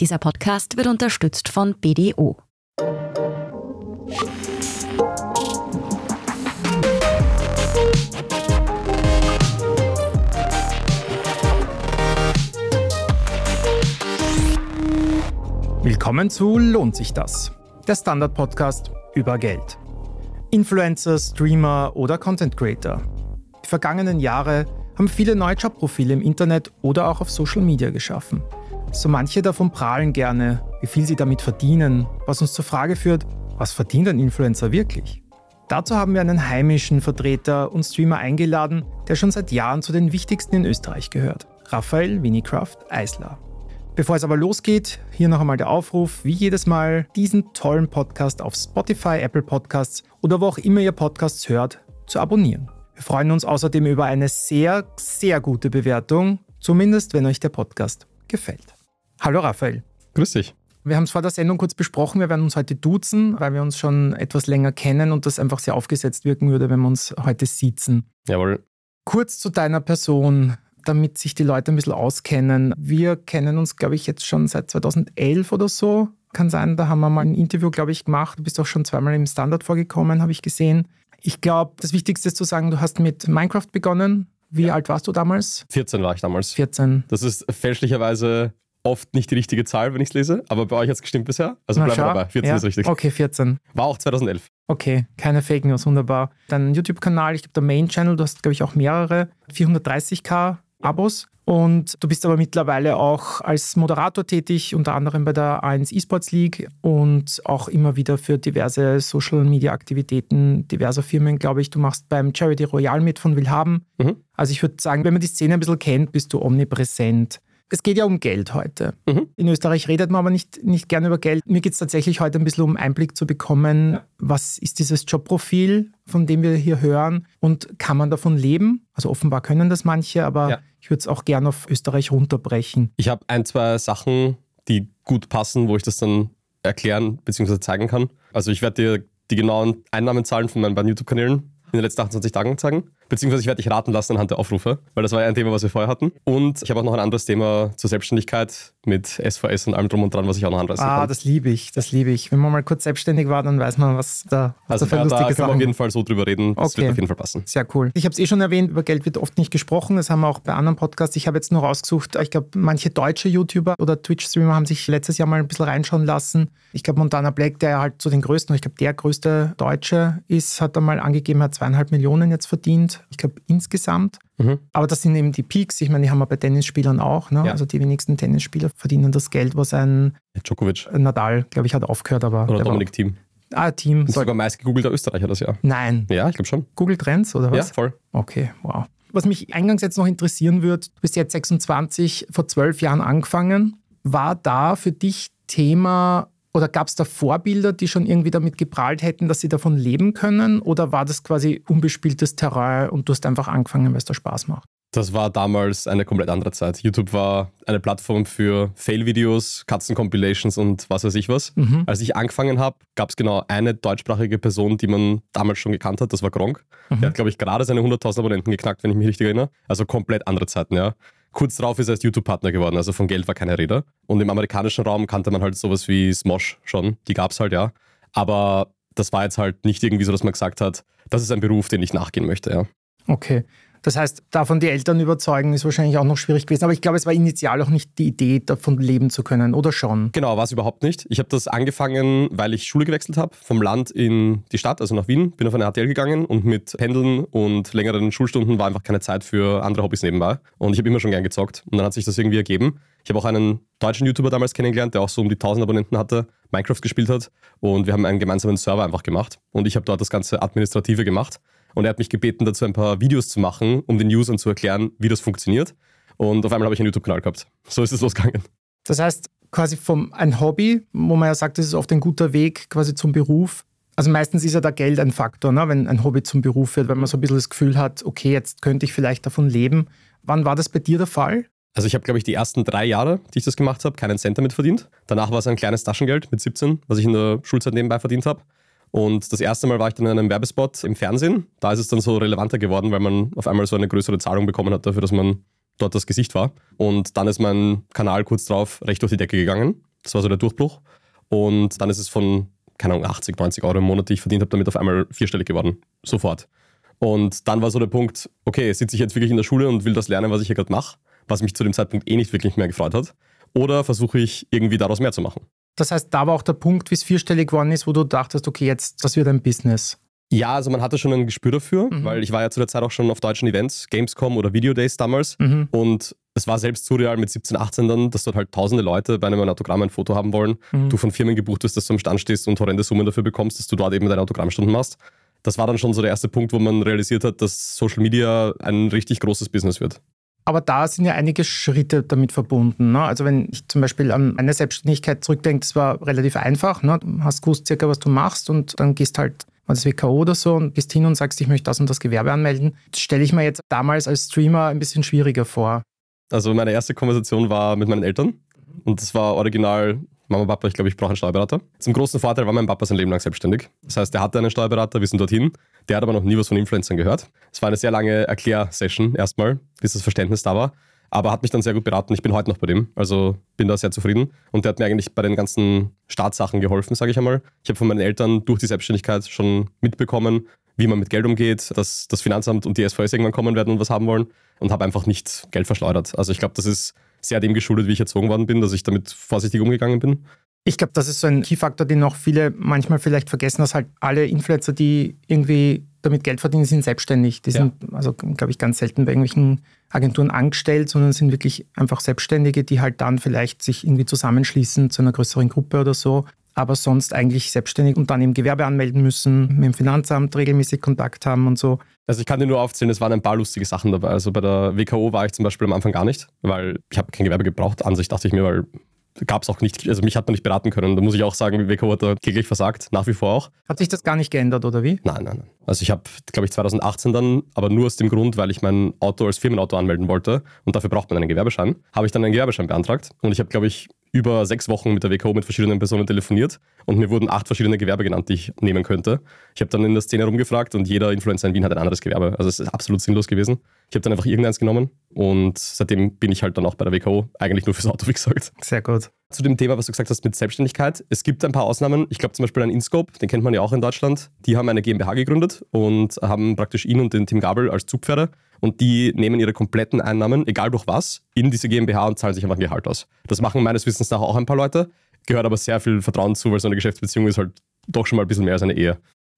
Dieser Podcast wird unterstützt von BDO. Willkommen zu Lohnt sich das? Der Standard-Podcast über Geld. Influencer, Streamer oder Content Creator. Die vergangenen Jahre haben viele neue Jobprofile im Internet oder auch auf Social Media geschaffen. So manche davon prahlen gerne, wie viel sie damit verdienen, was uns zur Frage führt, was verdient ein Influencer wirklich? Dazu haben wir einen heimischen Vertreter und Streamer eingeladen, der schon seit Jahren zu den wichtigsten in Österreich gehört. Raphael Winnicraft Eisler. Bevor es aber losgeht, hier noch einmal der Aufruf, wie jedes Mal, diesen tollen Podcast auf Spotify, Apple Podcasts oder wo auch immer ihr Podcasts hört, zu abonnieren. Wir freuen uns außerdem über eine sehr, sehr gute Bewertung, zumindest wenn euch der Podcast gefällt. Hallo Raphael. Grüß dich. Wir haben es vor der Sendung kurz besprochen, wir werden uns heute duzen, weil wir uns schon etwas länger kennen und das einfach sehr aufgesetzt wirken würde, wenn wir uns heute sitzen. Jawohl. Kurz zu deiner Person, damit sich die Leute ein bisschen auskennen. Wir kennen uns, glaube ich, jetzt schon seit 2011 oder so. Kann sein, da haben wir mal ein Interview, glaube ich, gemacht. Du bist auch schon zweimal im Standard vorgekommen, habe ich gesehen. Ich glaube, das Wichtigste ist zu sagen, du hast mit Minecraft begonnen. Wie ja. alt warst du damals? 14 war ich damals. 14. Das ist fälschlicherweise oft nicht die richtige Zahl, wenn ich es lese, aber bei euch hat es gestimmt bisher. Also bleiben wir dabei. 14 ja. ist richtig. Okay, 14. War auch 2011. Okay, keine Fake News, wunderbar. Dein YouTube-Kanal, ich glaube, der Main-Channel, du hast, glaube ich, auch mehrere, 430k Abos. Und du bist aber mittlerweile auch als Moderator tätig, unter anderem bei der A1 eSports League und auch immer wieder für diverse Social Media Aktivitäten diverser Firmen, glaube ich. Du machst beim Charity Royale mit von Willhaben. Mhm. Also ich würde sagen, wenn man die Szene ein bisschen kennt, bist du omnipräsent. Es geht ja um Geld heute. Mhm. In Österreich redet man aber nicht, nicht gerne über Geld. Mir geht es tatsächlich heute ein bisschen um Einblick zu bekommen, ja. was ist dieses Jobprofil, von dem wir hier hören und kann man davon leben? Also offenbar können das manche, aber ja. ich würde es auch gerne auf Österreich runterbrechen. Ich habe ein, zwei Sachen, die gut passen, wo ich das dann erklären bzw. zeigen kann. Also ich werde dir die genauen Einnahmenzahlen von meinen beiden YouTube-Kanälen in den letzten 28 Tagen zeigen. Beziehungsweise ich werde dich raten lassen anhand der Aufrufe, weil das war ja ein Thema, was wir vorher hatten. Und ich habe auch noch ein anderes Thema zur Selbstständigkeit mit SVS und allem drum und dran, was ich auch noch anreißen ah, kann. Ah, das liebe ich, das liebe ich. Wenn man mal kurz selbstständig war, dann weiß man, was da, was also da da können wir auf jeden Fall so drüber reden. Das okay. wird auf jeden Fall passen. Sehr cool. Ich habe es eh schon erwähnt, über Geld wird oft nicht gesprochen. Das haben wir auch bei anderen Podcasts. Ich habe jetzt nur rausgesucht, ich glaube, manche deutsche YouTuber oder Twitch-Streamer haben sich letztes Jahr mal ein bisschen reinschauen lassen. Ich glaube, Montana Black, der halt zu den größten, ich glaube, der größte Deutsche ist, hat einmal angegeben, hat zweieinhalb Millionen jetzt verdient. Ich glaube, insgesamt. Mhm. Aber das sind eben die Peaks. Ich meine, die haben wir bei Tennisspielern auch. Ne? Ja. Also die wenigsten Tennisspieler verdienen das Geld, was ein Djokovic. Nadal, glaube ich, hat aufgehört. Aber Oder Dominik Thiem. Ah, Team. Und sogar meist gegoogelter Österreicher das Jahr. Nein. Ja, ich glaube schon. Google Trends oder was? Ja, voll. Okay, wow. Was mich eingangs jetzt noch interessieren wird, du bist jetzt 26, vor zwölf Jahren angefangen. War da für dich Thema oder gab es da Vorbilder, die schon irgendwie damit geprahlt hätten, dass sie davon leben können? Oder war das quasi unbespieltes Terrain und du hast einfach angefangen, weil es da Spaß macht? Das war damals eine komplett andere Zeit. YouTube war eine Plattform für Fail-Videos, Katzen-Compilations und was weiß ich was. Mhm. Als ich angefangen habe, gab es genau eine deutschsprachige Person, die man damals schon gekannt hat. Das war Gronk. Mhm. Der hat, glaube ich, gerade seine 100.000 Abonnenten geknackt, wenn ich mich richtig erinnere. Also komplett andere Zeiten, ja. Kurz darauf ist er als YouTube-Partner geworden, also von Geld war keine Rede. Und im amerikanischen Raum kannte man halt sowas wie Smosh schon, die gab es halt, ja. Aber das war jetzt halt nicht irgendwie so, dass man gesagt hat, das ist ein Beruf, den ich nachgehen möchte, ja. Okay. Das heißt, davon die Eltern überzeugen, ist wahrscheinlich auch noch schwierig gewesen. Aber ich glaube, es war initial auch nicht die Idee, davon leben zu können, oder schon? Genau, war es überhaupt nicht. Ich habe das angefangen, weil ich Schule gewechselt habe, vom Land in die Stadt, also nach Wien. Bin auf eine HTL gegangen und mit Pendeln und längeren Schulstunden war einfach keine Zeit für andere Hobbys nebenbei. Und ich habe immer schon gern gezockt. Und dann hat sich das irgendwie ergeben. Ich habe auch einen deutschen YouTuber damals kennengelernt, der auch so um die 1000 Abonnenten hatte, Minecraft gespielt hat. Und wir haben einen gemeinsamen Server einfach gemacht. Und ich habe dort das ganze Administrative gemacht. Und er hat mich gebeten, dazu ein paar Videos zu machen, um den Usern zu erklären, wie das funktioniert. Und auf einmal habe ich einen YouTube-Kanal gehabt. So ist es losgegangen. Das heißt, quasi vom ein Hobby, wo man ja sagt, das ist oft ein guter Weg quasi zum Beruf. Also meistens ist ja da Geld ein Faktor, ne? wenn ein Hobby zum Beruf wird, wenn man so ein bisschen das Gefühl hat, okay, jetzt könnte ich vielleicht davon leben. Wann war das bei dir der Fall? Also ich habe, glaube ich, die ersten drei Jahre, die ich das gemacht habe, keinen Cent damit verdient. Danach war es ein kleines Taschengeld mit 17, was ich in der Schulzeit nebenbei verdient habe. Und das erste Mal war ich dann in einem Werbespot im Fernsehen. Da ist es dann so relevanter geworden, weil man auf einmal so eine größere Zahlung bekommen hat dafür, dass man dort das Gesicht war. Und dann ist mein Kanal kurz drauf recht durch die Decke gegangen. Das war so der Durchbruch. Und dann ist es von, keine Ahnung, 80, 90 Euro im Monat, die ich verdient habe, damit auf einmal vierstellig geworden. Sofort. Und dann war so der Punkt, okay, sitze ich jetzt wirklich in der Schule und will das lernen, was ich hier gerade mache, was mich zu dem Zeitpunkt eh nicht wirklich mehr gefreut hat. Oder versuche ich irgendwie daraus mehr zu machen. Das heißt, da war auch der Punkt, wie es vierstellig geworden ist, wo du dachtest, okay, jetzt, das wird ein Business. Ja, also man hatte schon ein Gespür dafür, mhm. weil ich war ja zu der Zeit auch schon auf deutschen Events, Gamescom oder Video Days damals. Mhm. Und es war selbst surreal mit 17, 18 dann, dass dort halt tausende Leute bei einem Autogramm ein Foto haben wollen. Mhm. Du von Firmen gebucht wirst, dass du am Stand stehst und horrende Summen dafür bekommst, dass du dort eben deine Autogrammstunden machst. Das war dann schon so der erste Punkt, wo man realisiert hat, dass Social Media ein richtig großes Business wird. Aber da sind ja einige Schritte damit verbunden. Ne? Also wenn ich zum Beispiel an meine Selbstständigkeit zurückdenke, das war relativ einfach. Ne? Du hast gewusst circa, was du machst und dann gehst halt das WKO oder so und gehst hin und sagst, ich möchte das und das Gewerbe anmelden. Das stelle ich mir jetzt damals als Streamer ein bisschen schwieriger vor. Also meine erste Konversation war mit meinen Eltern und das war original Mama, Papa, ich glaube, ich brauche einen Steuerberater. Zum großen Vorteil war mein Papa sein Leben lang selbstständig. Das heißt, er hatte einen Steuerberater, wir sind dorthin. Der hat aber noch nie was von Influencern gehört. Es war eine sehr lange Erklärsession erstmal, bis das Verständnis da war. Aber hat mich dann sehr gut beraten. Ich bin heute noch bei dem. Also bin da sehr zufrieden. Und der hat mir eigentlich bei den ganzen Startsachen geholfen, sage ich einmal. Ich habe von meinen Eltern durch die Selbstständigkeit schon mitbekommen, wie man mit Geld umgeht, dass das Finanzamt und die SVS irgendwann kommen werden und was haben wollen. Und habe einfach nicht Geld verschleudert. Also ich glaube, das ist sehr dem geschuldet, wie ich erzogen worden bin, dass ich damit vorsichtig umgegangen bin. Ich glaube, das ist so ein Key-Faktor, den noch viele manchmal vielleicht vergessen, dass halt alle Influencer, die irgendwie damit Geld verdienen, sind selbstständig. Die sind, ja. also glaube ich, ganz selten bei irgendwelchen Agenturen angestellt, sondern sind wirklich einfach Selbstständige, die halt dann vielleicht sich irgendwie zusammenschließen zu einer größeren Gruppe oder so aber sonst eigentlich selbstständig und dann eben Gewerbe anmelden müssen, mit dem Finanzamt regelmäßig Kontakt haben und so. Also ich kann dir nur aufzählen, es waren ein paar lustige Sachen dabei. Also bei der WKO war ich zum Beispiel am Anfang gar nicht, weil ich habe kein Gewerbe gebraucht. An sich dachte ich mir, weil gab es auch nicht, also mich hat man nicht beraten können. Da muss ich auch sagen, WKO hat da kläglich versagt, nach wie vor auch. Hat sich das gar nicht geändert, oder wie? Nein, nein, nein. Also ich habe, glaube ich, 2018 dann, aber nur aus dem Grund, weil ich mein Auto als Firmenauto anmelden wollte und dafür braucht man einen Gewerbeschein, habe ich dann einen Gewerbeschein beantragt und ich habe, glaube ich, über sechs Wochen mit der WKO mit verschiedenen Personen telefoniert und mir wurden acht verschiedene Gewerbe genannt, die ich nehmen könnte. Ich habe dann in der Szene rumgefragt und jeder Influencer in Wien hat ein anderes Gewerbe. Also es ist absolut sinnlos gewesen. Ich habe dann einfach irgendeins genommen und seitdem bin ich halt dann auch bei der WKO, eigentlich nur fürs Auto, wie gesagt. Sehr gut. Zu dem Thema, was du gesagt hast mit Selbstständigkeit. Es gibt ein paar Ausnahmen. Ich glaube zum Beispiel ein InScope, den kennt man ja auch in Deutschland. Die haben eine GmbH gegründet und haben praktisch ihn und den Tim Gabel als Zugpferde und die nehmen ihre kompletten Einnahmen, egal durch was, in diese GmbH und zahlen sich einfach ein Gehalt aus. Das machen meines Wissens nach auch ein paar Leute, gehört aber sehr viel Vertrauen zu, weil so eine Geschäftsbeziehung ist halt doch schon mal ein bisschen mehr als eine Ehe.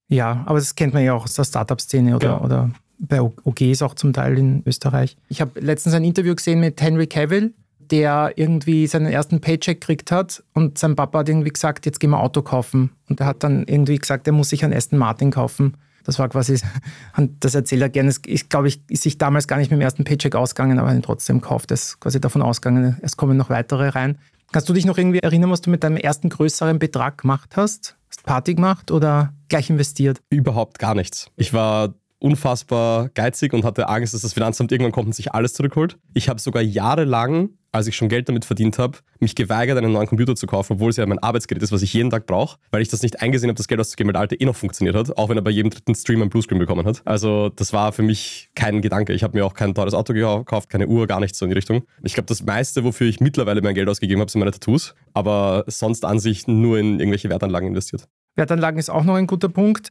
Ja, aber das kennt man ja auch aus der Startup-Szene oder, ja. oder bei OGs auch zum Teil in Österreich. Ich habe letztens ein Interview gesehen mit Henry Cavill, der irgendwie seinen ersten Paycheck gekriegt hat und sein Papa hat irgendwie gesagt, jetzt gehen wir Auto kaufen. Und er hat dann irgendwie gesagt, er muss sich einen Aston Martin kaufen. Das war quasi, das erzählt er gerne. Ich glaube, ich ist sich damals gar nicht mit dem ersten Paycheck ausgegangen, aber ihn trotzdem kauft. Er ist quasi davon ausgegangen, es kommen noch weitere rein. Kannst du dich noch irgendwie erinnern, was du mit deinem ersten größeren Betrag gemacht hast? Hast Party gemacht oder gleich investiert? Überhaupt gar nichts. Ich war unfassbar geizig und hatte Angst, dass das Finanzamt irgendwann kommt und sich alles zurückholt. Ich habe sogar jahrelang, als ich schon Geld damit verdient habe, mich geweigert, einen neuen Computer zu kaufen, obwohl es ja mein Arbeitsgerät ist, was ich jeden Tag brauche, weil ich das nicht eingesehen habe, das Geld auszugeben, weil der alte eh noch funktioniert hat, auch wenn er bei jedem dritten Stream ein Bluescreen bekommen hat. Also das war für mich kein Gedanke. Ich habe mir auch kein teures Auto gekauft, keine Uhr, gar nichts so in die Richtung. Ich glaube, das meiste, wofür ich mittlerweile mein Geld ausgegeben habe, sind meine Tattoos, aber sonst an sich nur in irgendwelche Wertanlagen investiert. Wertanlagen ist auch noch ein guter Punkt.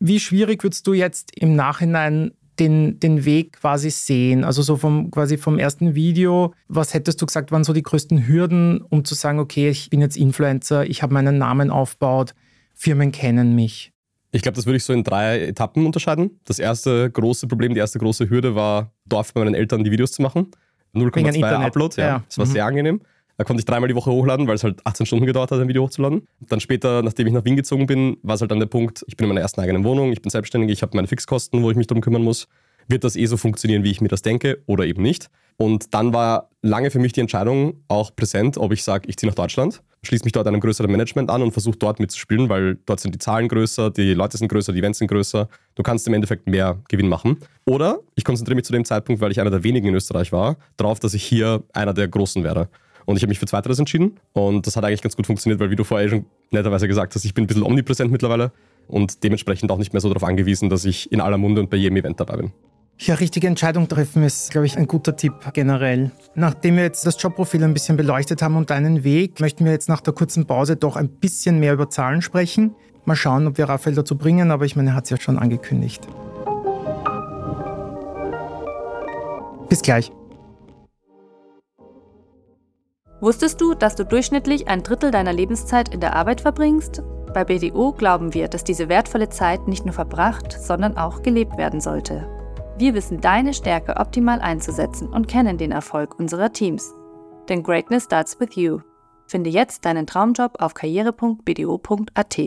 Wie schwierig würdest du jetzt im Nachhinein den, den Weg quasi sehen? Also so vom quasi vom ersten Video, was hättest du gesagt, waren so die größten Hürden, um zu sagen, okay, ich bin jetzt Influencer, ich habe meinen Namen aufgebaut, Firmen kennen mich? Ich glaube, das würde ich so in drei Etappen unterscheiden. Das erste große Problem, die erste große Hürde war, Dorf bei meinen Eltern die Videos zu machen. 0,2 Upload, ja. ja. Das war mhm. sehr angenehm. Da konnte ich dreimal die Woche hochladen, weil es halt 18 Stunden gedauert hat, ein Video hochzuladen. Dann später, nachdem ich nach Wien gezogen bin, war es halt dann der Punkt, ich bin in meiner ersten eigenen Wohnung, ich bin selbstständig, ich habe meine Fixkosten, wo ich mich darum kümmern muss. Wird das eh so funktionieren, wie ich mir das denke oder eben nicht? Und dann war lange für mich die Entscheidung auch präsent, ob ich sage, ich ziehe nach Deutschland, schließe mich dort einem größeren Management an und versuche dort mitzuspielen, weil dort sind die Zahlen größer, die Leute sind größer, die Events sind größer. Du kannst im Endeffekt mehr Gewinn machen. Oder ich konzentriere mich zu dem Zeitpunkt, weil ich einer der wenigen in Österreich war, darauf, dass ich hier einer der Großen werde. Und ich habe mich für Zweiteres entschieden. Und das hat eigentlich ganz gut funktioniert, weil, wie du vorher schon netterweise gesagt hast, ich bin ein bisschen omnipräsent mittlerweile und dementsprechend auch nicht mehr so darauf angewiesen, dass ich in aller Munde und bei jedem Event dabei bin. Ja, richtige Entscheidung treffen ist, glaube ich, ein guter Tipp generell. Nachdem wir jetzt das Jobprofil ein bisschen beleuchtet haben und deinen Weg, möchten wir jetzt nach der kurzen Pause doch ein bisschen mehr über Zahlen sprechen. Mal schauen, ob wir Raphael dazu bringen, aber ich meine, er hat es ja schon angekündigt. Bis gleich. Wusstest du, dass du durchschnittlich ein Drittel deiner Lebenszeit in der Arbeit verbringst? Bei BDO glauben wir, dass diese wertvolle Zeit nicht nur verbracht, sondern auch gelebt werden sollte. Wir wissen deine Stärke optimal einzusetzen und kennen den Erfolg unserer Teams. Denn Greatness starts with you. Finde jetzt deinen Traumjob auf karriere.bdo.at.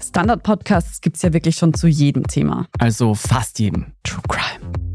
Standard-Podcasts gibt es ja wirklich schon zu jedem Thema. Also fast jedem. True Crime.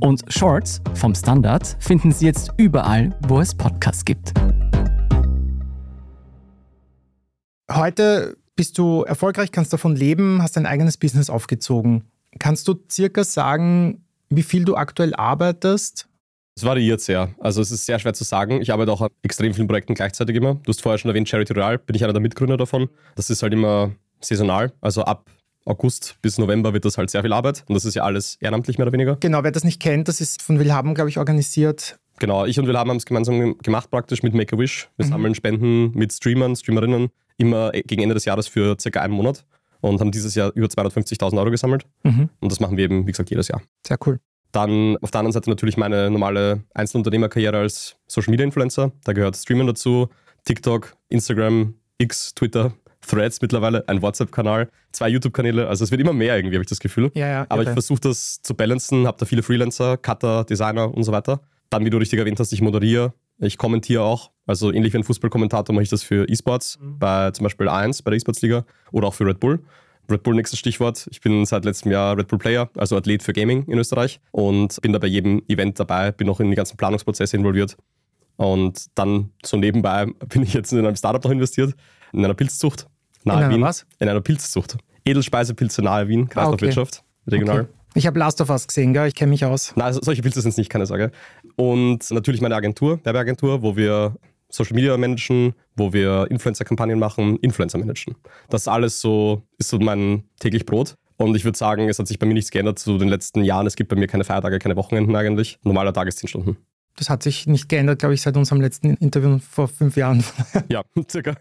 Und Shorts vom Standard finden Sie jetzt überall, wo es Podcasts gibt. Heute bist du erfolgreich, kannst davon leben, hast dein eigenes Business aufgezogen. Kannst du circa sagen, wie viel du aktuell arbeitest? Es variiert sehr. Also es ist sehr schwer zu sagen. Ich arbeite auch an extrem vielen Projekten gleichzeitig immer. Du hast vorher schon erwähnt, Charity Royale, bin ich einer der Mitgründer davon. Das ist halt immer saisonal. Also ab August bis November wird das halt sehr viel Arbeit. Und das ist ja alles ehrenamtlich mehr oder weniger. Genau, wer das nicht kennt, das ist von Willhaben, glaube ich, organisiert. Genau, ich und Willhaben haben es gemeinsam gemacht praktisch mit Make-A-Wish. Wir mhm. sammeln Spenden mit Streamern, Streamerinnen immer gegen Ende des Jahres für circa einen Monat und haben dieses Jahr über 250.000 Euro gesammelt. Mhm. Und das machen wir eben, wie gesagt, jedes Jahr. Sehr cool. Dann auf der anderen Seite natürlich meine normale Einzelunternehmerkarriere als Social Media Influencer. Da gehört Streamen dazu, TikTok, Instagram, X, Twitter, Threads mittlerweile, ein WhatsApp-Kanal, zwei YouTube-Kanäle. Also es wird immer mehr irgendwie, habe ich das Gefühl. Ja, ja, Aber ich versuche das zu balancen, habe da viele Freelancer, Cutter, Designer und so weiter. Dann, wie du richtig erwähnt hast, ich moderiere, ich kommentiere auch. Also ähnlich wie ein Fußballkommentator mache ich das für E-Sports, mhm. bei zum Beispiel A1 bei der E-Sports-Liga oder auch für Red Bull. Red Bull nächstes Stichwort. Ich bin seit letztem Jahr Red Bull Player, also Athlet für Gaming in Österreich und bin da bei jedem Event dabei, bin auch in die ganzen Planungsprozesse involviert. Und dann so nebenbei bin ich jetzt in einem Startup noch investiert, in einer Pilzzucht nahe in Wien. Was? In einer Pilzzucht. Edelspeisepilze nahe Wien, Kreislaufwirtschaft, ah, okay. regional. Okay. Ich habe Last of Us gesehen, gell? ich kenne mich aus. Nein, solche Pilze sind es nicht, keine Sorge. Und natürlich meine Agentur, Werbeagentur, wo wir Social Media managen, wo wir Influencer-Kampagnen machen, Influencer managen. Das alles so ist so mein täglich Brot. Und ich würde sagen, es hat sich bei mir nichts geändert zu den letzten Jahren. Es gibt bei mir keine Feiertage, keine Wochenenden eigentlich. Normaler Tag ist 10 Stunden. Das hat sich nicht geändert, glaube ich, seit unserem letzten Interview vor fünf Jahren. ja, circa.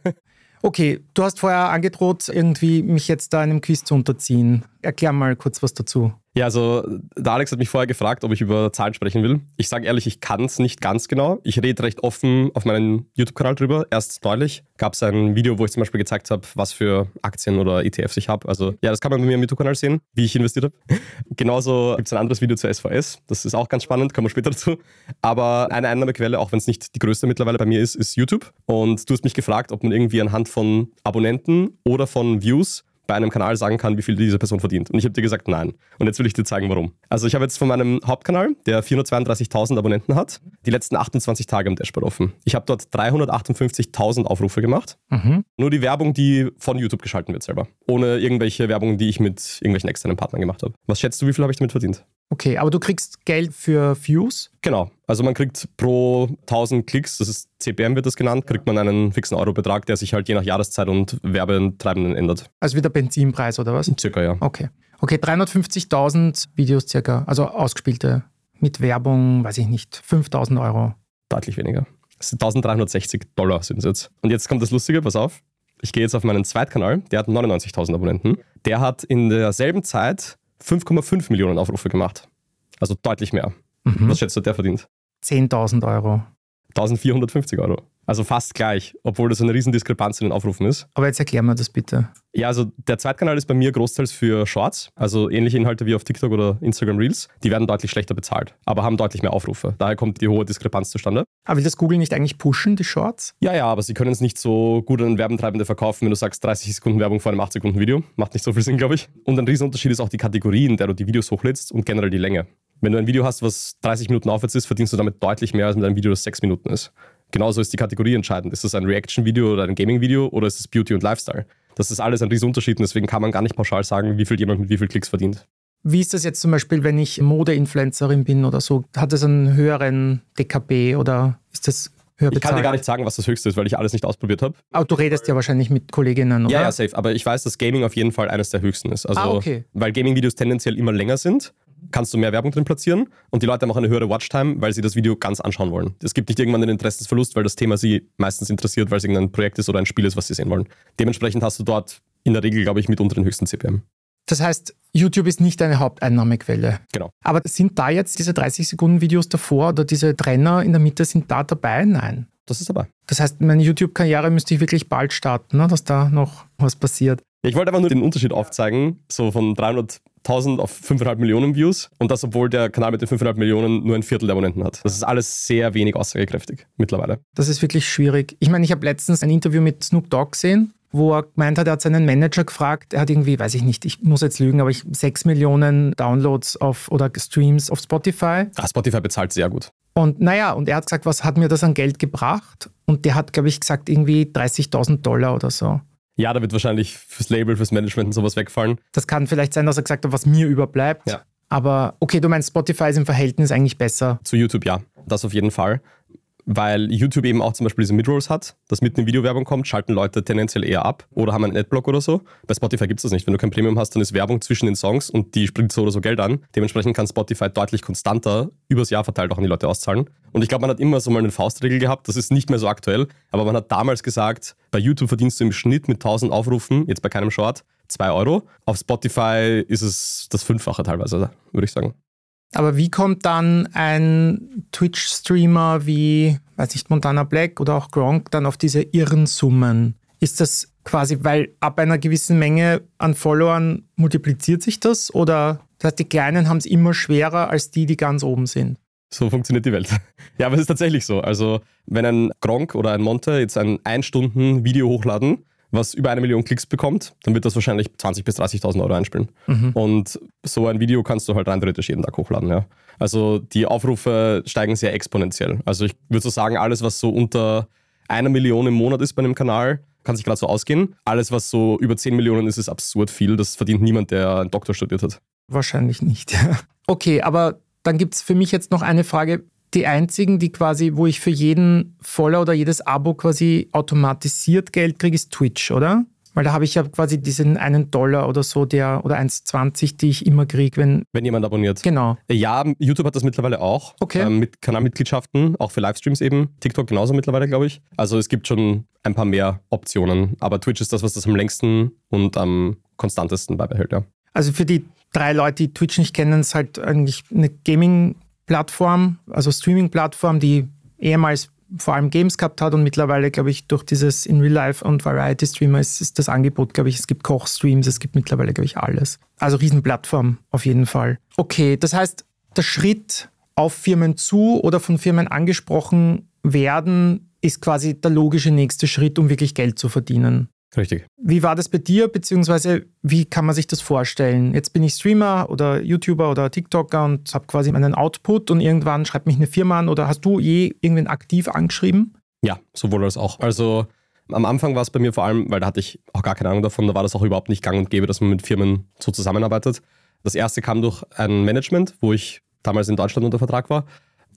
Okay, du hast vorher angedroht, irgendwie mich jetzt da einem Quiz zu unterziehen. Erklär mal kurz was dazu. Ja, also der Alex hat mich vorher gefragt, ob ich über Zahlen sprechen will. Ich sage ehrlich, ich kann es nicht ganz genau. Ich rede recht offen auf meinem YouTube-Kanal drüber. Erst neulich gab es ein Video, wo ich zum Beispiel gezeigt habe, was für Aktien oder ETFs ich habe. Also ja, das kann man bei mir im YouTube-Kanal sehen, wie ich investiert habe. Genauso gibt es ein anderes Video zur SVS. Das ist auch ganz spannend, kommen wir später dazu. Aber eine Einnahmequelle, auch wenn es nicht die größte mittlerweile bei mir ist, ist YouTube. Und du hast mich gefragt, ob man irgendwie anhand von Abonnenten oder von Views bei einem Kanal sagen kann, wie viel diese Person verdient. Und ich habe dir gesagt, nein. Und jetzt will ich dir zeigen, warum. Also ich habe jetzt von meinem Hauptkanal, der 432.000 Abonnenten hat, die letzten 28 Tage im Dashboard offen. Ich habe dort 358.000 Aufrufe gemacht. Mhm. Nur die Werbung, die von YouTube geschalten wird selber. Ohne irgendwelche Werbung, die ich mit irgendwelchen externen Partnern gemacht habe. Was schätzt du, wie viel habe ich damit verdient? Okay, aber du kriegst Geld für Views? Genau. Also man kriegt pro 1000 Klicks, das ist CPM wird das genannt, kriegt man einen fixen Eurobetrag, der sich halt je nach Jahreszeit und Werbetreibenden ändert. Also wie der Benzinpreis oder was? Circa, ja. Okay. Okay, 350.000 Videos circa, also ausgespielte mit Werbung, weiß ich nicht, 5000 Euro. Deutlich weniger. Das sind 1360 Dollar sind es jetzt. Und jetzt kommt das Lustige, pass auf. Ich gehe jetzt auf meinen Zweitkanal, der hat 99.000 Abonnenten. Der hat in derselben Zeit 5,5 Millionen Aufrufe gemacht. Also deutlich mehr. Mhm. Was schätzt du, der verdient? 10.000 Euro. 1450 Euro. Also fast gleich, obwohl das eine riesen Diskrepanz in den Aufrufen ist. Aber jetzt erklär mir das bitte. Ja, also der Zweitkanal ist bei mir großteils für Shorts, also ähnliche Inhalte wie auf TikTok oder Instagram Reels. Die werden deutlich schlechter bezahlt, aber haben deutlich mehr Aufrufe. Daher kommt die hohe Diskrepanz zustande. Aber will das Google nicht eigentlich pushen, die Shorts? Ja, ja, aber sie können es nicht so gut an Werbentreibende verkaufen, wenn du sagst 30 Sekunden Werbung vor einem 8 Sekunden Video. Macht nicht so viel Sinn, glaube ich. Und ein Riesenunterschied ist auch die Kategorie, in der du die Videos hochlädst und generell die Länge. Wenn du ein Video hast, was 30 Minuten aufwärts ist, verdienst du damit deutlich mehr als mit einem Video, das 6 Minuten ist. Genauso ist die Kategorie entscheidend. Ist das ein Reaction-Video oder ein Gaming-Video oder ist es Beauty und Lifestyle? Das ist alles ein Riesenunterschied und deswegen kann man gar nicht pauschal sagen, wie viel jemand mit wie viel Klicks verdient. Wie ist das jetzt zum Beispiel, wenn ich Mode-Influencerin bin oder so? Hat das einen höheren DKB oder ist das höher bezahlt? Ich kann dir gar nicht sagen, was das höchste ist, weil ich alles nicht ausprobiert habe. Aber du redest ja wahrscheinlich mit Kolleginnen, oder? Ja, ja, safe. Aber ich weiß, dass Gaming auf jeden Fall eines der höchsten ist. Also, Ah, okay. Weil Gaming-Videos tendenziell immer länger sind, kannst du mehr Werbung drin platzieren und die Leute haben auch eine höhere Watchtime, weil sie das Video ganz anschauen wollen. Es gibt nicht irgendwann den Interessensverlust, weil das Thema sie meistens interessiert, weil es irgendein Projekt ist oder ein Spiel ist, was sie sehen wollen. Dementsprechend hast du dort in der Regel, glaube ich, mitunter den höchsten CPM. Das heißt, YouTube ist nicht eine Haupteinnahmequelle. Genau. Aber sind da jetzt diese 30-Sekunden-Videos davor oder diese Trenner in der Mitte, sind da dabei? Nein. Das ist dabei. Das heißt, meine YouTube-Karriere müsste ich wirklich bald starten, ne, dass da noch was passiert. Ich wollte einfach nur den Unterschied aufzeigen, so von 300.000 auf 5,5 Millionen Views und das, obwohl der Kanal mit den 5,5 Millionen nur ein Viertel der Abonnenten hat. Das ist alles sehr wenig aussagekräftig mittlerweile. Das ist wirklich schwierig. Ich meine, ich habe letztens ein Interview mit Snoop Dogg gesehen, wo er gemeint hat, er hat seinen Manager gefragt, er hat irgendwie, weiß ich nicht, ich muss jetzt lügen, aber ich 6 Millionen Downloads auf oder Streams auf Spotify. Ah, Spotify bezahlt sehr gut. Und naja, und er hat gesagt, was hat mir das an Geld gebracht? Und der hat, glaube ich, gesagt, irgendwie 30.000 Dollar oder so. Ja, da wird wahrscheinlich fürs Label, fürs Management und sowas wegfallen. Das kann vielleicht sein, dass er gesagt hat, was mir überbleibt. Ja. Aber okay, du meinst, Spotify ist im Verhältnis eigentlich besser. Zu YouTube ja, das auf jeden Fall. Weil YouTube eben auch zum Beispiel diese Midrolls hat, dass mitten in Videowerbung kommt, schalten Leute tendenziell eher ab oder haben einen Adblock oder so. Bei Spotify gibt es das nicht. Wenn du kein Premium hast, dann ist Werbung zwischen den Songs und die springt so oder so Geld an. Dementsprechend kann Spotify deutlich konstanter übers Jahr verteilt auch an die Leute auszahlen. Und ich glaube, man hat immer so mal eine Faustregel gehabt, das ist nicht mehr so aktuell, aber man hat damals gesagt, bei YouTube verdienst du im Schnitt mit 1000 Aufrufen, jetzt bei keinem Short, 2 Euro. Auf Spotify ist es das Fünffache teilweise, würde ich sagen. Aber wie kommt dann ein Twitch-Streamer wie, weiß nicht, Montana Black oder auch Gronk dann auf diese irren Summen? Ist das quasi, weil ab einer gewissen Menge an Followern multipliziert sich das? Oder das heißt, die Kleinen haben es immer schwerer als die, die ganz oben sind? So funktioniert die Welt. Ja, aber es ist tatsächlich so. Also, wenn ein Gronk oder ein Monte jetzt ein 1-Stunden-Video hochladen, was über eine Million Klicks bekommt, dann wird das wahrscheinlich 20.000 bis 30.000 Euro einspielen. Und so ein Video kannst du halt rein theoretisch jeden Tag hochladen, ja. Also die Aufrufe steigen sehr exponentiell. Also ich würde so sagen, alles, was so unter einer Million im Monat ist bei einem Kanal, kann sich gerade so ausgehen. Alles, was so über 10 Millionen ist, ist absurd viel. Das verdient niemand, der einen Doktor studiert hat. Wahrscheinlich nicht. Okay, aber dann gibt es für mich jetzt noch eine Frage. Die einzigen, die quasi, wo ich für jeden Follower oder jedes Abo quasi automatisiert Geld kriege, ist Twitch, oder? Weil da habe ich ja quasi diesen einen Dollar oder so, der oder 1,20, die ich immer kriege, wenn. Wenn jemand abonniert. Genau. Ja, YouTube hat das mittlerweile auch. Okay. Ähm, mit Kanalmitgliedschaften, auch für Livestreams eben. TikTok genauso mittlerweile, glaube ich. Also es gibt schon ein paar mehr Optionen. Aber Twitch ist das, was das am längsten und am konstantesten beibehält, ja. Also für die drei Leute, die Twitch nicht kennen, ist halt eigentlich eine Gaming-Plattform, also Streaming-Plattform, die ehemals vor allem Games gehabt hat und mittlerweile, glaube ich, durch dieses in Real Life und Variety Streamer ist, ist das Angebot, glaube ich, es gibt Kochstreams, es gibt mittlerweile, glaube ich, alles. Also Riesenplattform auf jeden Fall. Okay, das heißt, der Schritt auf Firmen zu oder von Firmen angesprochen werden, ist quasi der logische nächste Schritt, um wirklich Geld zu verdienen. Richtig. Wie war das bei dir, beziehungsweise wie kann man sich das vorstellen? Jetzt bin ich Streamer oder YouTuber oder TikToker und habe quasi meinen Output und irgendwann schreibt mich eine Firma an oder hast du je irgendwen aktiv angeschrieben? Ja, sowohl als auch. Also am Anfang war es bei mir vor allem, weil da hatte ich auch gar keine Ahnung davon, da war das auch überhaupt nicht gang und gäbe, dass man mit Firmen so zusammenarbeitet. Das erste kam durch ein Management, wo ich damals in Deutschland unter Vertrag war.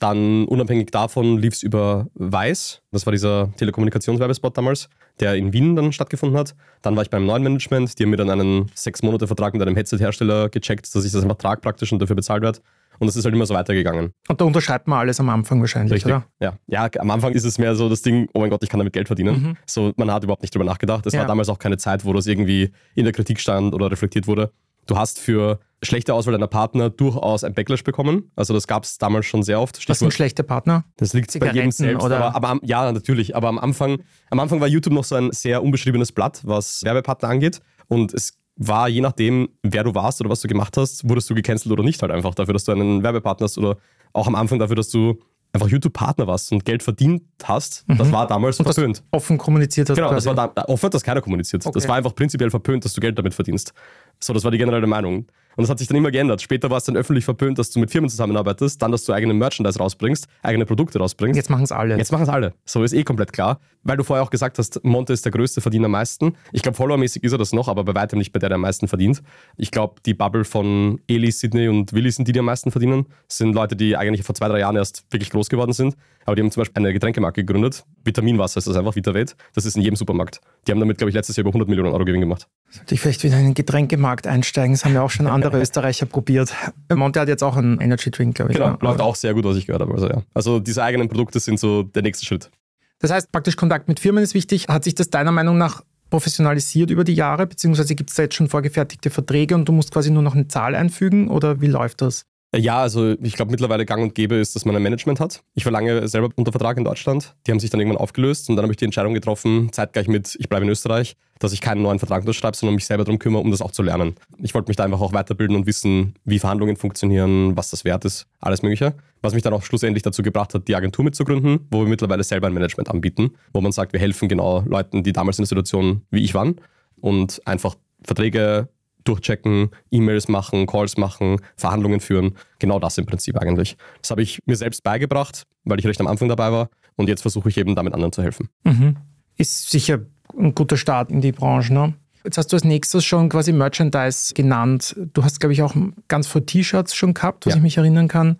Dann unabhängig davon lief es über Weiß, das war dieser Telekommunikationswerbespot damals, der in Wien dann stattgefunden hat. Dann war ich beim neuen Management, die haben mir dann einen sechs Monate Vertrag mit einem Headset-Hersteller gecheckt, dass ich das einfach trage praktisch und dafür bezahlt werde. Und das ist halt immer so weitergegangen. Und da unterschreibt man alles am Anfang wahrscheinlich, oder? Ja. ja, am Anfang ist es mehr so das Ding, oh mein Gott, ich kann damit Geld verdienen. So, man hat überhaupt nicht drüber nachgedacht. Es Ja. war damals auch keine Zeit, wo das irgendwie in der Kritik stand oder reflektiert wurde. Du hast für schlechte Auswahl deiner Partner durchaus ein Backlash bekommen. Also das gab es damals schon sehr oft. Was sind schlechte Partner? Das liegt bei jedem selbst. Oder? Aber, aber ja, natürlich. Aber am Anfang, am Anfang war YouTube noch so ein sehr unbeschriebenes Blatt, was Werbepartner angeht. Und es war je nachdem, wer du warst oder was du gemacht hast, wurdest du gecancelt oder nicht halt einfach dafür, dass du einen Werbepartner hast oder auch am Anfang dafür, dass du einfach YouTube-Partner warst und Geld verdient hast, mhm. das war damals und verpönt. Offen kommuniziert hast. Genau, quasi. das war da, offen hat das keiner kommuniziert. Okay. Das war einfach prinzipiell verpönt, dass du Geld damit verdienst. So, das war die generelle Meinung. Und das hat sich dann immer geändert. Später war es dann öffentlich verpönt, dass du mit Firmen zusammenarbeitest, dann, dass du eigene Merchandise rausbringst, eigene Produkte rausbringst. Jetzt machen es alle. Jetzt machen es alle. So ist eh komplett klar. Weil du vorher auch gesagt hast, Monte ist der größte Verdiener am meisten. Ich glaube, followermäßig ist er das noch, aber bei weitem nicht bei der, der am meisten verdient. Ich glaube, die Bubble von Eli, Sidney und Willi sind die, die am meisten verdienen. Das sind Leute, die eigentlich vor zwei, drei Jahren erst wirklich groß geworden sind. Aber die haben zum Beispiel eine Getränkemarke gegründet. Vitaminwasser ist das einfach, VitaVet. Das ist in jedem Supermarkt. Die haben damit, glaube ich, letztes Jahr über 100 Millionen Euro Gewinn gemacht. Sollte ich vielleicht wieder in den Getränkemarkt einsteigen? Das haben ja auch schon andere Österreicher probiert. Monte hat jetzt auch einen Energy Drink, glaube ich. Genau, läuft auch sehr gut, was ich gehört habe. Also, ja. also diese eigenen Produkte sind so der nächste Schritt. Das heißt, praktisch Kontakt mit Firmen ist wichtig. Hat sich das deiner Meinung nach professionalisiert über die Jahre, beziehungsweise gibt es da jetzt schon vorgefertigte Verträge und du musst quasi nur noch eine Zahl einfügen oder wie läuft das? Ja, also ich glaube mittlerweile gang und gäbe ist, dass man ein Management hat. Ich war lange selber unter Vertrag in Deutschland. Die haben sich dann irgendwann aufgelöst und dann habe ich die Entscheidung getroffen, zeitgleich mit, ich bleibe in Österreich, dass ich keinen neuen Vertrag unterschreibe, sondern mich selber darum kümmere, um das auch zu lernen. Ich wollte mich da einfach auch weiterbilden und wissen, wie Verhandlungen funktionieren, was das wert ist, alles Mögliche. Was mich dann auch schlussendlich dazu gebracht hat, die Agentur mitzugründen, wo wir mittlerweile selber ein Management anbieten, wo man sagt, wir helfen genau Leuten, die damals in der Situation wie ich waren und einfach Verträge durchchecken, E-Mails machen, Calls machen, Verhandlungen führen. Genau das im Prinzip eigentlich. Das habe ich mir selbst beigebracht, weil ich recht am Anfang dabei war. Und jetzt versuche ich eben damit anderen zu helfen. Mhm. Ist sicher ein guter Start in die Branche. Ne? Jetzt hast du als nächstes schon quasi Merchandise genannt. Du hast, glaube ich, auch ganz vor T-Shirts schon gehabt, was ja. ich mich erinnern kann.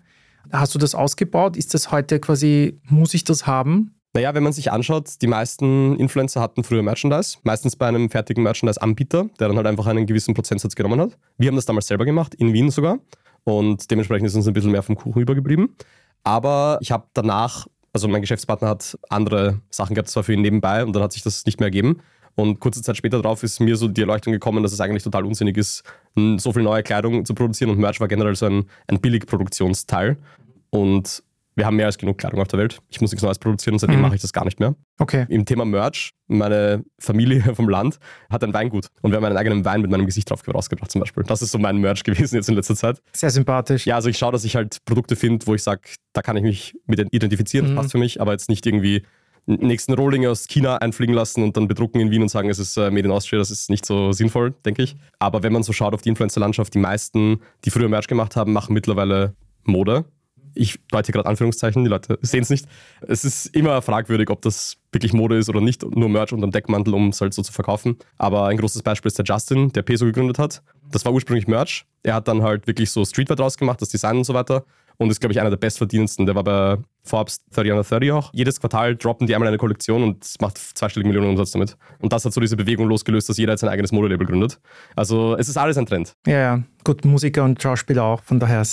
Hast du das ausgebaut? Ist das heute quasi, muss ich das haben? Naja, wenn man sich anschaut, die meisten Influencer hatten früher Merchandise, meistens bei einem fertigen Merchandise-Anbieter, der dann halt einfach einen gewissen Prozentsatz genommen hat. Wir haben das damals selber gemacht, in Wien sogar. Und dementsprechend ist uns ein bisschen mehr vom Kuchen übergeblieben. Aber ich habe danach, also mein Geschäftspartner hat andere Sachen gehabt, das war für ihn nebenbei und dann hat sich das nicht mehr ergeben. Und kurze Zeit später darauf ist mir so die Erleuchtung gekommen, dass es eigentlich total unsinnig ist, so viel neue Kleidung zu produzieren und Merch war generell so ein, ein Billigproduktionsteil. Und wir haben mehr als genug Kleidung auf der Welt. Ich muss nichts Neues produzieren und seitdem mhm. mache ich das gar nicht mehr. Okay. Im Thema Merch, meine Familie vom Land hat ein Weingut und wir haben einen eigenen Wein mit meinem Gesicht drauf rausgebracht zum Beispiel. Das ist so mein Merch gewesen jetzt in letzter Zeit. Sehr sympathisch. Ja, also ich schaue, dass ich halt Produkte finde, wo ich sage, da kann ich mich mit identifizieren, mhm. passt für mich, aber jetzt nicht irgendwie nächsten Rolling aus China einfliegen lassen und dann bedrucken in Wien und sagen, es ist äh, Made in Austria, das ist nicht so sinnvoll, denke ich. Aber wenn man so schaut auf die Influencer-Landschaft, die meisten, die früher Merch gemacht haben, machen mittlerweile Mode ich deute gerade Anführungszeichen, die Leute sehen es nicht. Es ist immer fragwürdig, ob das wirklich Mode ist oder nicht, nur Merch unter dem Deckmantel, um es halt so zu verkaufen. Aber ein großes Beispiel ist der Justin, der Peso gegründet hat. Das war ursprünglich Merch. Er hat dann halt wirklich so Streetwear draus gemacht, das Design und so weiter und ist, glaube ich, einer der bestverdienendsten. Der war bei Forbes 30 under 30 auch. Jedes Quartal droppen die einmal eine Kollektion und macht zweistellige Millionen Umsatz damit. Und das hat so diese Bewegung losgelöst, dass jeder jetzt sein eigenes Modelabel gründet. Also es ist alles ein Trend. Ja, ja. Gut, Musiker und Schauspieler auch. Von daher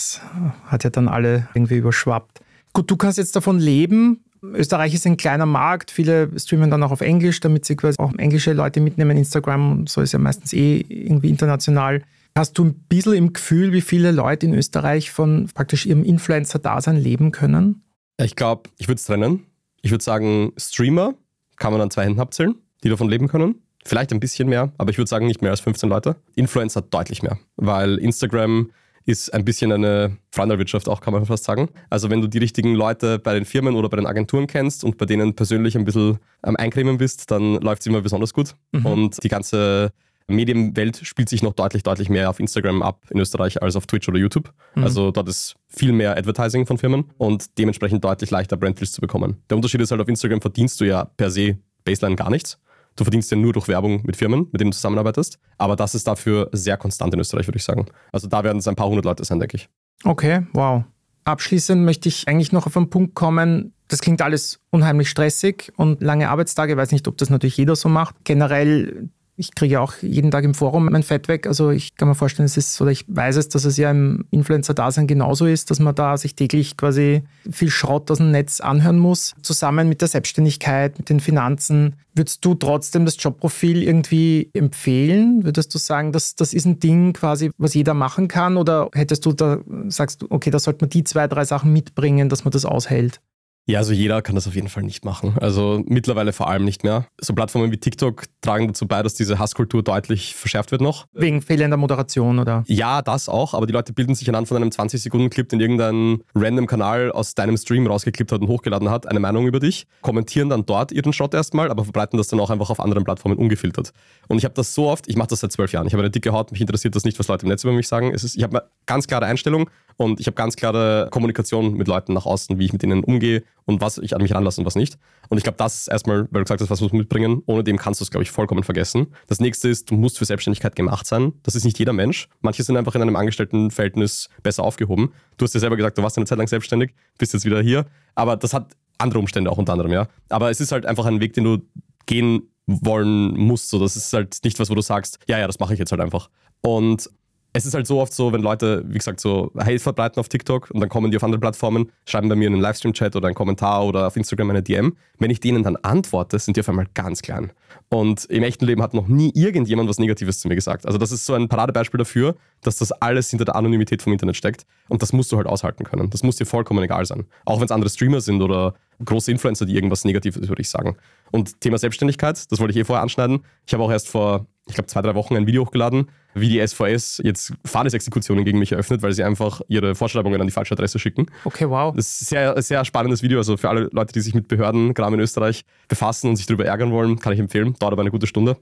hat ja dann alle irgendwie überschwappt. Gut, du kannst jetzt davon leben. Österreich ist ein kleiner Markt. Viele streamen dann auch auf Englisch, damit sie quasi auch englische Leute mitnehmen. Instagram so ist ja meistens eh irgendwie international. Hast du ein bisschen im Gefühl, wie viele Leute in Österreich von praktisch ihrem Influencer-Dasein leben können? Ich glaube, ich würde es trennen. Ich würde sagen, Streamer kann man an zwei Händen abzählen, die davon leben können. Vielleicht ein bisschen mehr, aber ich würde sagen, nicht mehr als 15 Leute. Influencer deutlich mehr, weil Instagram ist ein bisschen eine Freundelwirtschaft auch, kann man fast sagen. Also wenn du die richtigen Leute bei den Firmen oder bei den Agenturen kennst und bei denen persönlich ein bisschen am Eincremen bist, dann läuft es immer besonders gut. Mhm. Und die ganze Medienwelt spielt sich noch deutlich, deutlich mehr auf Instagram ab in Österreich als auf Twitch oder YouTube. Mhm. Also dort ist viel mehr Advertising von Firmen und dementsprechend deutlich leichter Branddeals zu bekommen. Der Unterschied ist halt, auf Instagram verdienst du ja per se Baseline gar nichts. Du verdienst ja nur durch Werbung mit Firmen, mit denen du zusammenarbeitest. Aber das ist dafür sehr konstant in Österreich, würde ich sagen. Also da werden es ein paar hundert Leute sein, denke ich. Okay, wow. Abschließend möchte ich eigentlich noch auf einen Punkt kommen. Das klingt alles unheimlich stressig und lange Arbeitstage. Ich weiß nicht, ob das natürlich jeder so macht. Generell Ich kriege auch jeden Tag im Forum mein Fett weg. Also ich kann mir vorstellen, es ist, oder ich weiß es, dass es ja im Influencer-Dasein genauso ist, dass man da sich täglich quasi viel Schrott aus dem Netz anhören muss. Zusammen mit der Selbstständigkeit, mit den Finanzen. Würdest du trotzdem das Jobprofil irgendwie empfehlen? Würdest du sagen, dass das ist ein Ding quasi, was jeder machen kann? Oder hättest du da, sagst du, okay, da sollte man die zwei, drei Sachen mitbringen, dass man das aushält? Ja, also jeder kann das auf jeden Fall nicht machen. Also mittlerweile vor allem nicht mehr. So Plattformen wie TikTok tragen dazu bei, dass diese Hasskultur deutlich verschärft wird noch. Wegen fehlender Moderation, oder? Ja, das auch, aber die Leute bilden sich anhand von einem 20-Sekunden-Clip, den irgendein random Kanal aus deinem Stream rausgeklippt hat und hochgeladen hat, eine Meinung über dich, kommentieren dann dort ihren Shot erstmal, aber verbreiten das dann auch einfach auf anderen Plattformen ungefiltert. Und ich habe das so oft, ich mache das seit zwölf Jahren, ich habe eine dicke Haut, mich interessiert das nicht, was Leute im Netz über mich sagen. Es ist, ich habe eine ganz klare Einstellung und ich habe ganz klare Kommunikation mit Leuten nach außen, wie ich mit ihnen umgehe und was ich an mich ranlasse und was nicht. Und ich glaube, das ist erstmal, weil du gesagt hast, was musst mitbringen. Ohne dem kannst du es, glaube ich, vollkommen vergessen. Das nächste ist, du musst für Selbstständigkeit gemacht sein. Das ist nicht jeder Mensch. Manche sind einfach in einem Angestelltenverhältnis besser aufgehoben. Du hast ja selber gesagt, du warst eine Zeit lang selbstständig, bist jetzt wieder hier. Aber das hat andere Umstände auch unter anderem, ja. Aber es ist halt einfach ein Weg, den du gehen wollen musst. So, das ist halt nicht was, wo du sagst, ja, ja, das mache ich jetzt halt einfach. Und es ist halt so oft so, wenn Leute, wie gesagt, so Hate verbreiten auf TikTok und dann kommen die auf andere Plattformen, schreiben bei mir in einen Livestream-Chat oder einen Kommentar oder auf Instagram eine DM. Wenn ich denen dann antworte, sind die auf einmal ganz klein. Und im echten Leben hat noch nie irgendjemand was Negatives zu mir gesagt. Also das ist so ein Paradebeispiel dafür, dass das alles hinter der Anonymität vom Internet steckt. Und das musst du halt aushalten können. Das muss dir vollkommen egal sein. Auch wenn es andere Streamer sind oder große Influencer, die irgendwas Negatives über dich sagen. Und Thema Selbstständigkeit, das wollte ich eh vorher anschneiden. Ich habe auch erst vor, ich glaube, zwei, drei Wochen ein Video hochgeladen, wie die SVS jetzt Fahrnesexekutionen gegen mich eröffnet, weil sie einfach ihre Vorschreibungen an die falsche Adresse schicken. Okay, wow. Das ist ein sehr, sehr spannendes Video. Also für alle Leute, die sich mit Behörden, gerade in Österreich, befassen und sich darüber ärgern wollen, kann ich empfehlen. Dauert aber eine gute Stunde.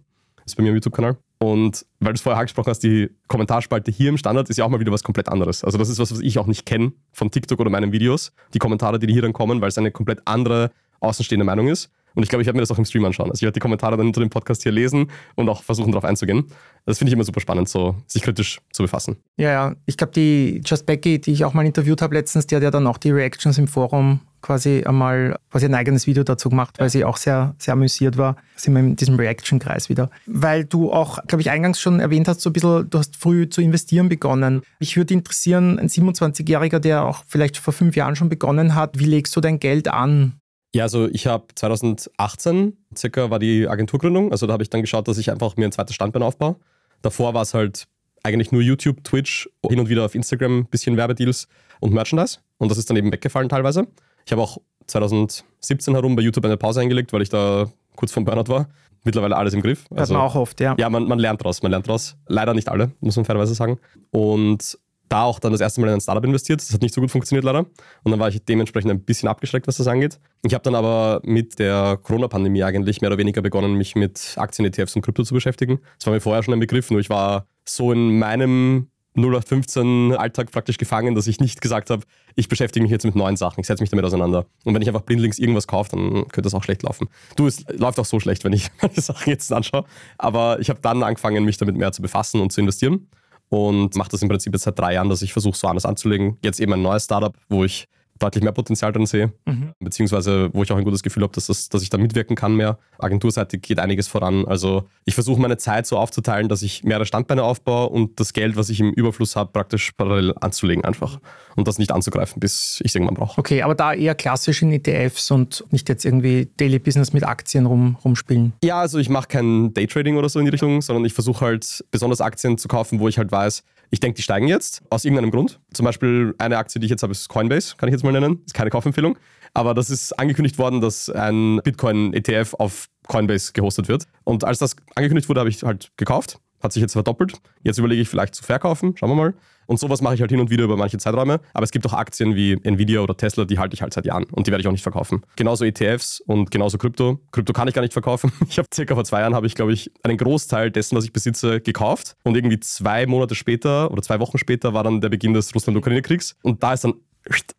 Ist bei mir im YouTube-Kanal. Und weil du es vorher angesprochen hast, die Kommentarspalte hier im Standard ist ja auch mal wieder was komplett anderes. Also das ist was, was ich auch nicht kenne von TikTok oder meinen Videos. Die Kommentare, die hier dann kommen, weil es eine komplett andere außenstehende Meinung ist. Und ich glaube, ich werde mir das auch im Stream anschauen. Also ich werde die Kommentare dann unter dem Podcast hier lesen und auch versuchen, darauf einzugehen. Das finde ich immer super spannend, so sich kritisch zu befassen. Ja, ja. Ich glaube, die Just Becky, die ich auch mal interviewt habe letztens, die hat ja dann auch die Reactions im Forum quasi einmal quasi ein eigenes Video dazu gemacht, weil sie auch sehr, sehr amüsiert war. Sind wir in diesem Reaction-Kreis wieder. Weil du auch, glaube ich, eingangs schon erwähnt hast, so ein bisschen, du hast früh zu investieren begonnen. Mich würde interessieren, ein 27-Jähriger, der auch vielleicht vor fünf Jahren schon begonnen hat, wie legst du dein Geld an? Ja, also ich habe 2018 circa war die Agenturgründung. Also da habe ich dann geschaut, dass ich einfach mir ein zweites Standbein aufbaue. Davor war es halt eigentlich nur YouTube, Twitch, hin und wieder auf Instagram ein bisschen Werbedeals und Merchandise. Und das ist dann eben weggefallen teilweise. Ich habe auch 2017 herum bei YouTube eine Pause eingelegt, weil ich da kurz vom Burnout war. Mittlerweile alles im Griff. Also, Hat man auch oft, ja. Ja, man, man lernt draus, man lernt draus. Leider nicht alle, muss man fairerweise sagen. Und da auch dann das erste Mal in ein Startup investiert. Das hat nicht so gut funktioniert leider. Und dann war ich dementsprechend ein bisschen abgeschreckt, was das angeht. Ich habe dann aber mit der Corona-Pandemie eigentlich mehr oder weniger begonnen, mich mit Aktien-ETFs und Krypto zu beschäftigen. Das war mir vorher schon ein Begriff, nur ich war so in meinem 0815 Alltag praktisch gefangen, dass ich nicht gesagt habe, ich beschäftige mich jetzt mit neuen Sachen, ich setze mich damit auseinander. Und wenn ich einfach blindlings irgendwas kaufe, dann könnte das auch schlecht laufen. Du, es läuft auch so schlecht, wenn ich meine Sachen jetzt anschaue. Aber ich habe dann angefangen, mich damit mehr zu befassen und zu investieren und mache das im Prinzip jetzt seit drei Jahren, dass ich versuche, so anders anzulegen. Jetzt eben ein neues Startup, wo ich deutlich mehr Potenzial drin sehe, mhm. beziehungsweise wo ich auch ein gutes Gefühl habe, dass, das, dass ich da mitwirken kann mehr. Agenturseitig geht einiges voran. Also ich versuche meine Zeit so aufzuteilen, dass ich mehrere Standbeine aufbaue und das Geld, was ich im Überfluss habe, praktisch parallel anzulegen einfach und das nicht anzugreifen, bis ich es irgendwann brauche. Okay, aber da eher klassisch in ETFs und nicht jetzt irgendwie Daily Business mit Aktien rum, rumspielen. Ja, also ich mache kein Daytrading oder so in die Richtung, sondern ich versuche halt besonders Aktien zu kaufen, wo ich halt weiß, ich denke, die steigen jetzt aus irgendeinem Grund. Zum Beispiel eine Aktie, die ich jetzt habe, ist Coinbase, kann ich jetzt mal nennen. Ist keine Kaufempfehlung. Aber das ist angekündigt worden, dass ein Bitcoin-ETF auf Coinbase gehostet wird. Und als das angekündigt wurde, habe ich halt gekauft. Hat sich jetzt verdoppelt. Jetzt überlege ich vielleicht zu verkaufen. Schauen wir mal. Und sowas mache ich halt hin und wieder über manche Zeiträume. Aber es gibt auch Aktien wie Nvidia oder Tesla, die halte ich halt seit Jahren und die werde ich auch nicht verkaufen. Genauso ETFs und genauso Krypto. Krypto kann ich gar nicht verkaufen. Ich habe circa vor zwei Jahren habe ich, glaube ich, einen Großteil dessen, was ich besitze, gekauft. Und irgendwie zwei Monate später oder zwei Wochen später war dann der Beginn des Russland-Ukraine-Kriegs. Und da ist dann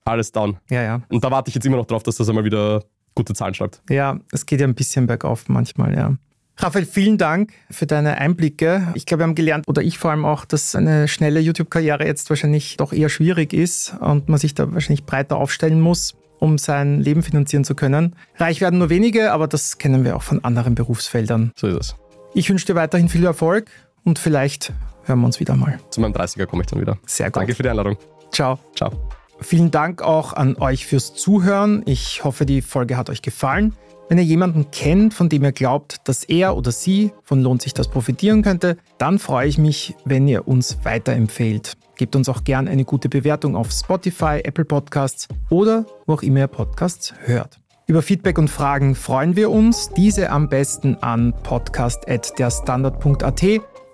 alles down. Ja, ja. Und da warte ich jetzt immer noch drauf, dass das einmal wieder gute Zahlen schreibt. Ja, es geht ja ein bisschen bergauf manchmal, ja. Raphael, vielen Dank für deine Einblicke. Ich glaube, wir haben gelernt, oder ich vor allem auch, dass eine schnelle YouTube-Karriere jetzt wahrscheinlich doch eher schwierig ist und man sich da wahrscheinlich breiter aufstellen muss, um sein Leben finanzieren zu können. Reich werden nur wenige, aber das kennen wir auch von anderen Berufsfeldern. So ist es. Ich wünsche dir weiterhin viel Erfolg und vielleicht hören wir uns wieder mal. Zu meinem 30er komme ich dann wieder. Sehr gut. Danke für die Einladung. Ciao. Ciao. Vielen Dank auch an euch fürs Zuhören. Ich hoffe, die Folge hat euch gefallen. Wenn ihr jemanden kennt, von dem ihr glaubt, dass er oder sie von Lohnt sich das profitieren könnte, dann freue ich mich, wenn ihr uns weiterempfehlt. Gebt uns auch gern eine gute Bewertung auf Spotify, Apple Podcasts oder wo auch immer ihr Podcasts hört. Über Feedback und Fragen freuen wir uns. Diese am besten an podcast.derstandard.at.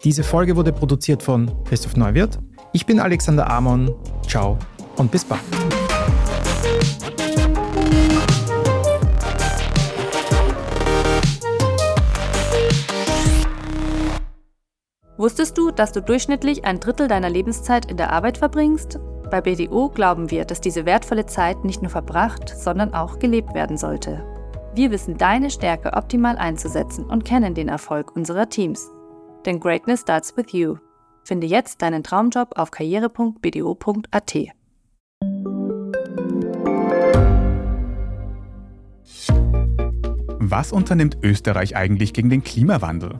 Diese Folge wurde produziert von Christoph Neuwirth. Ich bin Alexander Amon. Ciao und bis bald. Wusstest du, dass du durchschnittlich ein Drittel deiner Lebenszeit in der Arbeit verbringst? Bei BDO glauben wir, dass diese wertvolle Zeit nicht nur verbracht, sondern auch gelebt werden sollte. Wir wissen deine Stärke optimal einzusetzen und kennen den Erfolg unserer Teams. Denn Greatness starts with you. Finde jetzt deinen Traumjob auf karriere.bdo.at. Was unternimmt Österreich eigentlich gegen den Klimawandel?